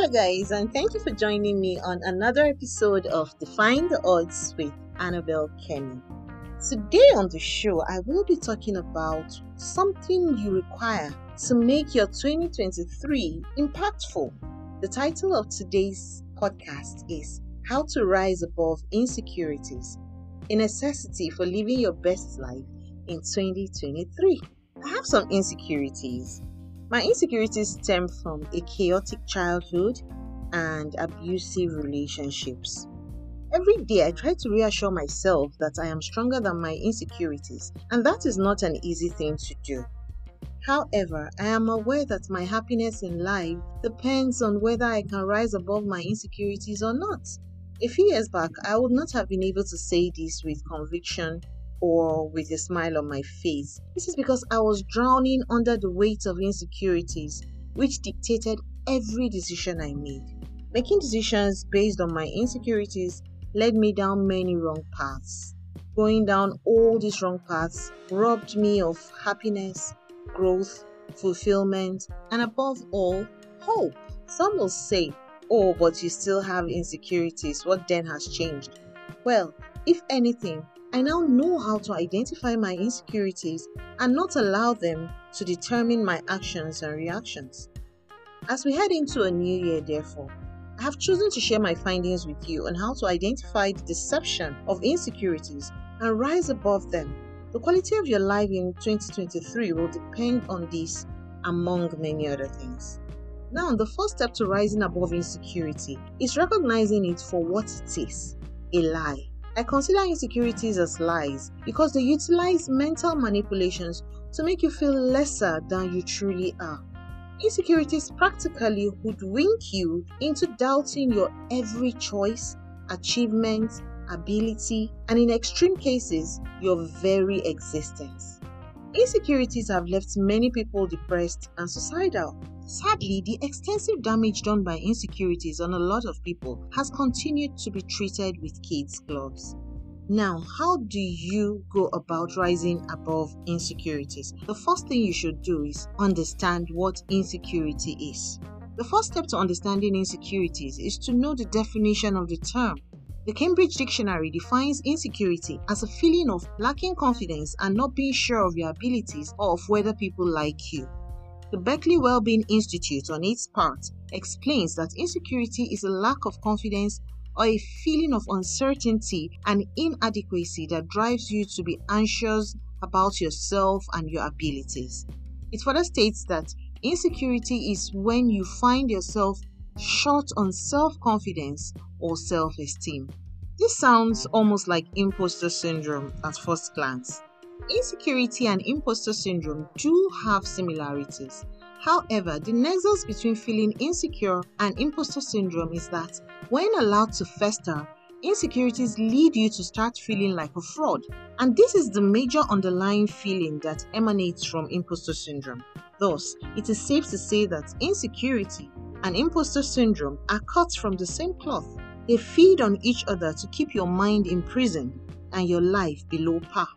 Hello, guys, and thank you for joining me on another episode of Defying the Odds with Annabelle Kenny. Today on the show, I will be talking about something you require to make your 2023 impactful. The title of today's podcast is How to Rise Above Insecurities, a necessity for living your best life in 2023. I have some insecurities my insecurities stem from a chaotic childhood and abusive relationships. Every day, I try to reassure myself that I am stronger than my insecurities, and that is not an easy thing to do. However, I am aware that my happiness in life depends on whether I can rise above my insecurities or not. A few years back, I would not have been able to say this with conviction or with a smile on my face. This is because I was drowning under the weight of insecurities, which dictated every decision I made. Making decisions based on my insecurities led me down many wrong paths. Going down all these wrong paths robbed me of happiness, growth, fulfillment, and above all, hope. Some will say, Oh, but you still have insecurities. What then has changed? Well, if anything, I now know how to identify my insecurities and not allow them to determine my actions and reactions. As we head into a new year, therefore, I have chosen to share my findings with you on how to identify the deception of insecurities and rise above them. The quality of your life in 2023 will depend on this, among many other things. Now, the first step to rising above insecurity is recognizing it for what it is a lie. I consider insecurities as lies because they utilize mental manipulations to make you feel lesser than you truly are. Insecurities practically hoodwink you into doubting your every choice, achievement, ability, and in extreme cases, your very existence. Insecurities have left many people depressed and suicidal. Sadly, the extensive damage done by insecurities on a lot of people has continued to be treated with kids' gloves. Now, how do you go about rising above insecurities? The first thing you should do is understand what insecurity is. The first step to understanding insecurities is to know the definition of the term. The Cambridge Dictionary defines insecurity as a feeling of lacking confidence and not being sure of your abilities or of whether people like you. The Berkeley Wellbeing Institute, on its part, explains that insecurity is a lack of confidence or a feeling of uncertainty and inadequacy that drives you to be anxious about yourself and your abilities. It further states that insecurity is when you find yourself short on self confidence or self esteem. This sounds almost like imposter syndrome at first glance. Insecurity and imposter syndrome do have similarities. However, the nexus between feeling insecure and imposter syndrome is that when allowed to fester, insecurities lead you to start feeling like a fraud. And this is the major underlying feeling that emanates from imposter syndrome. Thus, it is safe to say that insecurity and imposter syndrome are cut from the same cloth. They feed on each other to keep your mind imprisoned and your life below par.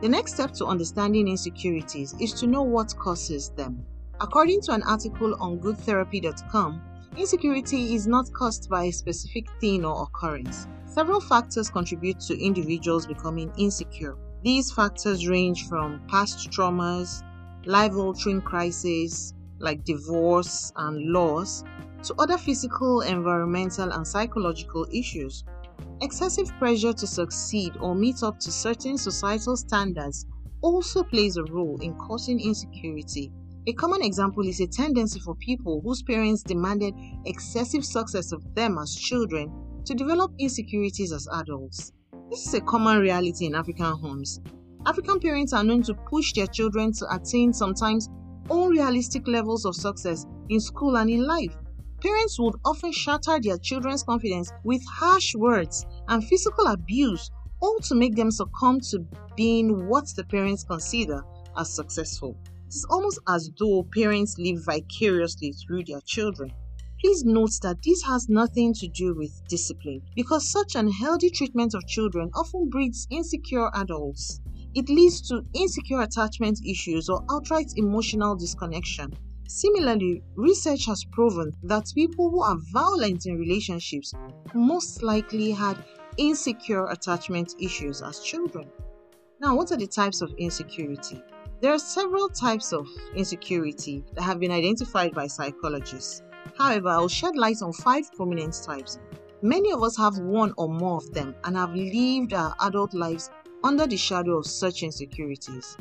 The next step to understanding insecurities is to know what causes them. According to an article on goodtherapy.com, insecurity is not caused by a specific thing or occurrence. Several factors contribute to individuals becoming insecure. These factors range from past traumas, life altering crises like divorce and loss, to other physical, environmental, and psychological issues. Excessive pressure to succeed or meet up to certain societal standards also plays a role in causing insecurity. A common example is a tendency for people whose parents demanded excessive success of them as children to develop insecurities as adults. This is a common reality in African homes. African parents are known to push their children to attain sometimes unrealistic levels of success in school and in life. Parents would often shatter their children's confidence with harsh words and physical abuse, all to make them succumb to being what the parents consider as successful. It's almost as though parents live vicariously through their children. Please note that this has nothing to do with discipline because such unhealthy treatment of children often breeds insecure adults. It leads to insecure attachment issues or outright emotional disconnection. Similarly, research has proven that people who are violent in relationships most likely had insecure attachment issues as children. Now, what are the types of insecurity? There are several types of insecurity that have been identified by psychologists. However, I'll shed light on five prominent types. Many of us have one or more of them and have lived our adult lives under the shadow of such insecurities.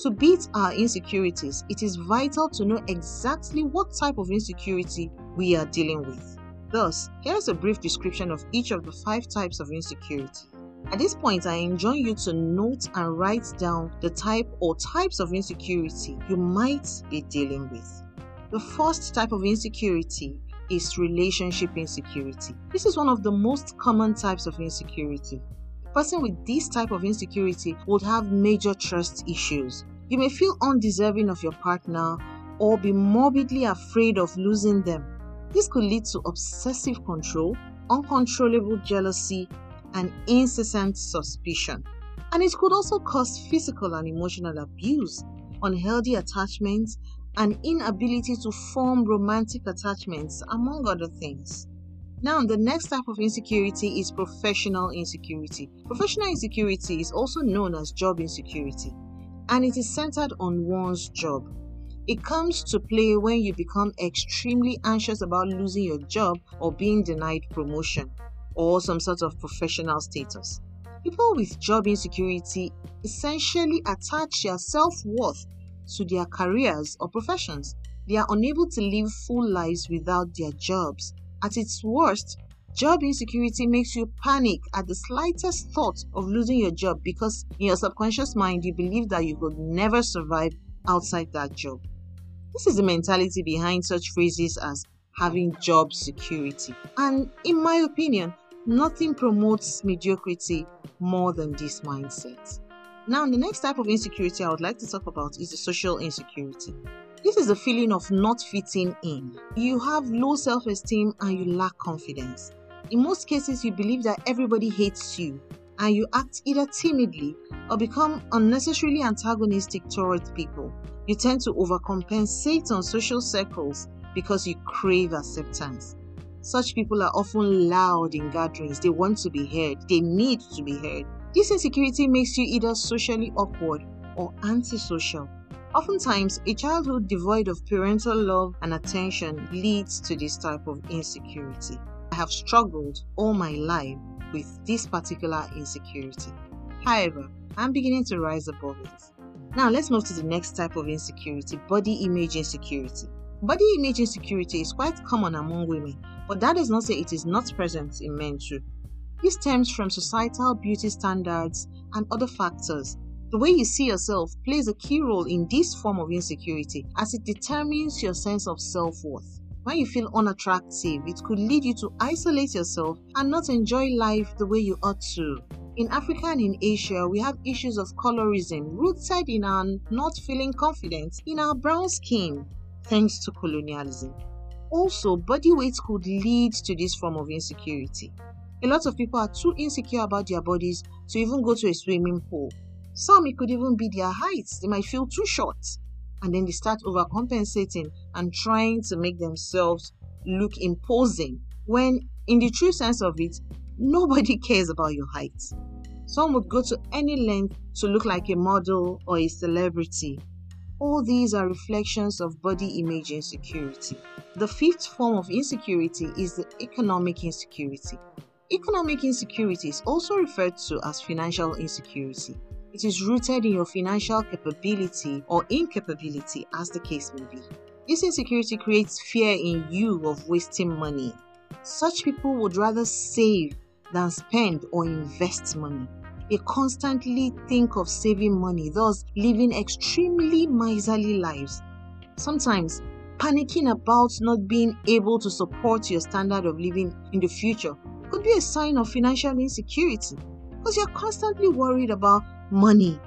To beat our insecurities, it is vital to know exactly what type of insecurity we are dealing with. Thus, here's a brief description of each of the five types of insecurity. At this point, I enjoin you to note and write down the type or types of insecurity you might be dealing with. The first type of insecurity is relationship insecurity. This is one of the most common types of insecurity. Person with this type of insecurity would have major trust issues. You may feel undeserving of your partner or be morbidly afraid of losing them. This could lead to obsessive control, uncontrollable jealousy, and incessant suspicion. And it could also cause physical and emotional abuse, unhealthy attachments, and inability to form romantic attachments, among other things. Now, the next type of insecurity is professional insecurity. Professional insecurity is also known as job insecurity, and it is centered on one's job. It comes to play when you become extremely anxious about losing your job or being denied promotion or some sort of professional status. People with job insecurity essentially attach their self worth to their careers or professions. They are unable to live full lives without their jobs. At its worst, job insecurity makes you panic at the slightest thought of losing your job because in your subconscious mind you believe that you could never survive outside that job. This is the mentality behind such phrases as having job security. And in my opinion, Nothing promotes mediocrity more than this mindset. Now, the next type of insecurity I would like to talk about is the social insecurity. This is a feeling of not fitting in. You have low self esteem and you lack confidence. In most cases, you believe that everybody hates you and you act either timidly or become unnecessarily antagonistic towards people. You tend to overcompensate on social circles because you crave acceptance. Such people are often loud in gatherings. They want to be heard. They need to be heard. This insecurity makes you either socially awkward or antisocial. Oftentimes, a childhood devoid of parental love and attention leads to this type of insecurity. I have struggled all my life with this particular insecurity. However, I'm beginning to rise above it. Now, let's move to the next type of insecurity body image insecurity. Body image insecurity is quite common among women, but that does not say it is not present in men too. This stems from societal beauty standards and other factors. The way you see yourself plays a key role in this form of insecurity as it determines your sense of self worth. When you feel unattractive, it could lead you to isolate yourself and not enjoy life the way you ought to. In Africa and in Asia, we have issues of colorism rooted in our not feeling confident in our brown skin thanks to colonialism. Also, body weight could lead to this form of insecurity. A lot of people are too insecure about their bodies to even go to a swimming pool. Some, it could even be their heights. They might feel too short. And then they start overcompensating and trying to make themselves look imposing when, in the true sense of it, nobody cares about your height. Some would go to any length to look like a model or a celebrity all these are reflections of body image insecurity. The fifth form of insecurity is the economic insecurity. Economic insecurity is also referred to as financial insecurity. It is rooted in your financial capability or incapability, as the case may be. This insecurity creates fear in you of wasting money. Such people would rather save than spend or invest money. They constantly think of saving money, thus living extremely miserly lives. Sometimes, panicking about not being able to support your standard of living in the future could be a sign of financial insecurity because you're constantly worried about money.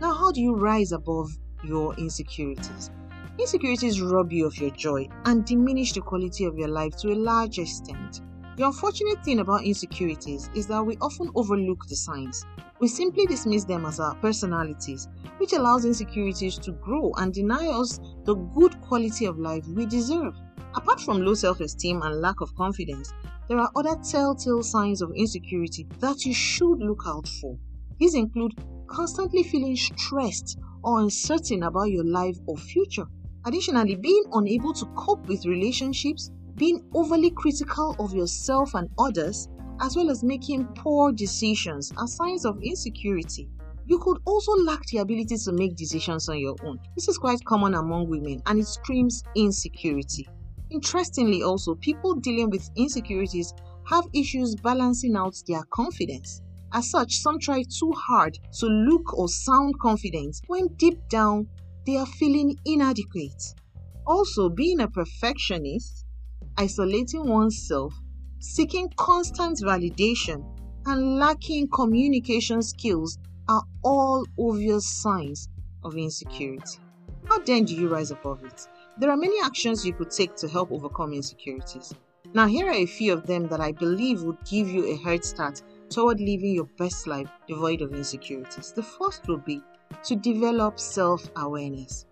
Now, how do you rise above your insecurities? Insecurities rob you of your joy and diminish the quality of your life to a large extent. The unfortunate thing about insecurities is that we often overlook the signs. We simply dismiss them as our personalities, which allows insecurities to grow and deny us the good quality of life we deserve. Apart from low self esteem and lack of confidence, there are other telltale signs of insecurity that you should look out for. These include constantly feeling stressed or uncertain about your life or future. Additionally, being unable to cope with relationships, being overly critical of yourself and others, as well as making poor decisions are signs of insecurity. You could also lack the ability to make decisions on your own. This is quite common among women and it screams insecurity. Interestingly, also, people dealing with insecurities have issues balancing out their confidence. As such, some try too hard to look or sound confident when deep down they are feeling inadequate. Also, being a perfectionist, isolating oneself, seeking constant validation, and lacking communication skills are all obvious signs of insecurity. How then do you rise above it? There are many actions you could take to help overcome insecurities. Now, here are a few of them that I believe would give you a head start toward living your best life devoid of insecurities. The first will be to develop self awareness.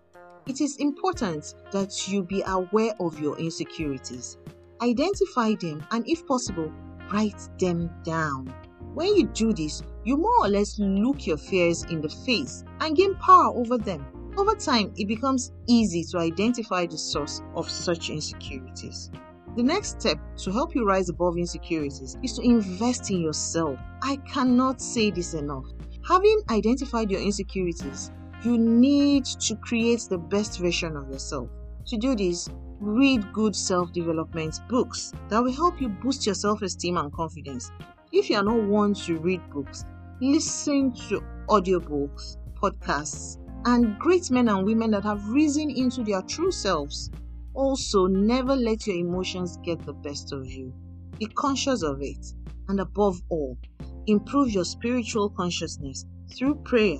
It is important that you be aware of your insecurities. Identify them and, if possible, write them down. When you do this, you more or less look your fears in the face and gain power over them. Over time, it becomes easy to identify the source of such insecurities. The next step to help you rise above insecurities is to invest in yourself. I cannot say this enough. Having identified your insecurities, you need to create the best version of yourself. To do this, read good self development books that will help you boost your self esteem and confidence. If you are not one to read books, listen to audiobooks, podcasts, and great men and women that have risen into their true selves. Also, never let your emotions get the best of you. Be conscious of it. And above all, improve your spiritual consciousness through prayer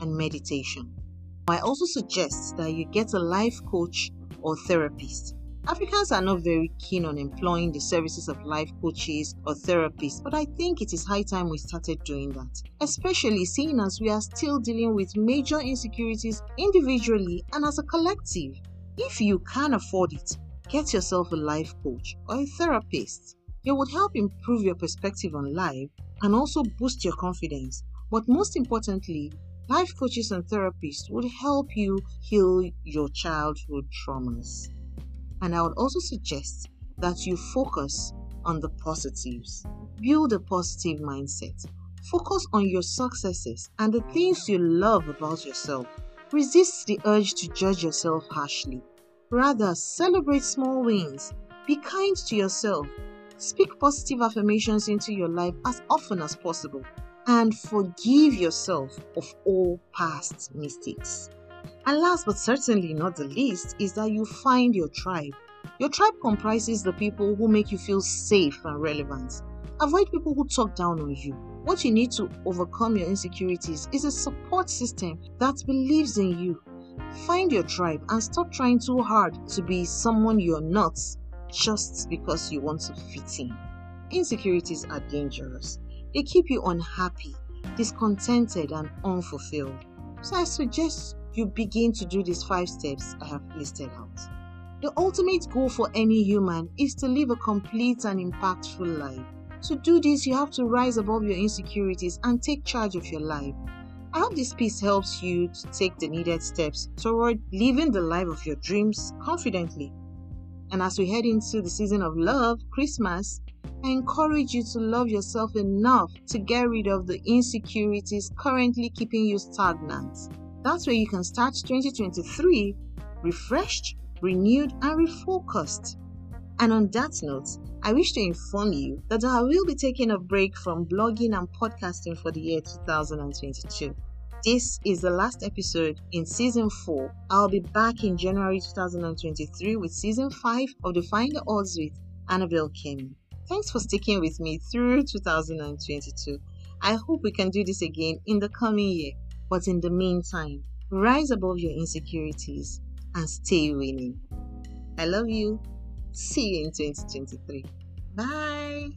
and meditation. I also suggest that you get a life coach or therapist. Africans are not very keen on employing the services of life coaches or therapists, but I think it is high time we started doing that, especially seeing as we are still dealing with major insecurities individually and as a collective. If you can afford it, get yourself a life coach or a therapist. It would help improve your perspective on life and also boost your confidence. But most importantly, life coaches and therapists would help you heal your childhood traumas. And I would also suggest that you focus on the positives. Build a positive mindset. Focus on your successes and the things you love about yourself. Resist the urge to judge yourself harshly. Rather, celebrate small wins. Be kind to yourself. Speak positive affirmations into your life as often as possible. And forgive yourself of all past mistakes. And last but certainly not the least is that you find your tribe. Your tribe comprises the people who make you feel safe and relevant. Avoid people who talk down on you. What you need to overcome your insecurities is a support system that believes in you. Find your tribe and stop trying too hard to be someone you're not just because you want to fit in. Insecurities are dangerous. They keep you unhappy, discontented, and unfulfilled. So I suggest you begin to do these five steps I have listed out. The ultimate goal for any human is to live a complete and impactful life. To do this, you have to rise above your insecurities and take charge of your life. I hope this piece helps you to take the needed steps toward living the life of your dreams confidently. And as we head into the season of love, Christmas, I encourage you to love yourself enough to get rid of the insecurities currently keeping you stagnant. That's where you can start 2023 refreshed, renewed, and refocused. And on that note, I wish to inform you that I will be taking a break from blogging and podcasting for the year 2022. This is the last episode in season 4. I'll be back in January 2023 with season 5 of Defying the Odds with Annabelle Kim. Thanks for sticking with me through 2022. I hope we can do this again in the coming year. But in the meantime, rise above your insecurities and stay winning. I love you. See you in 2023. Bye.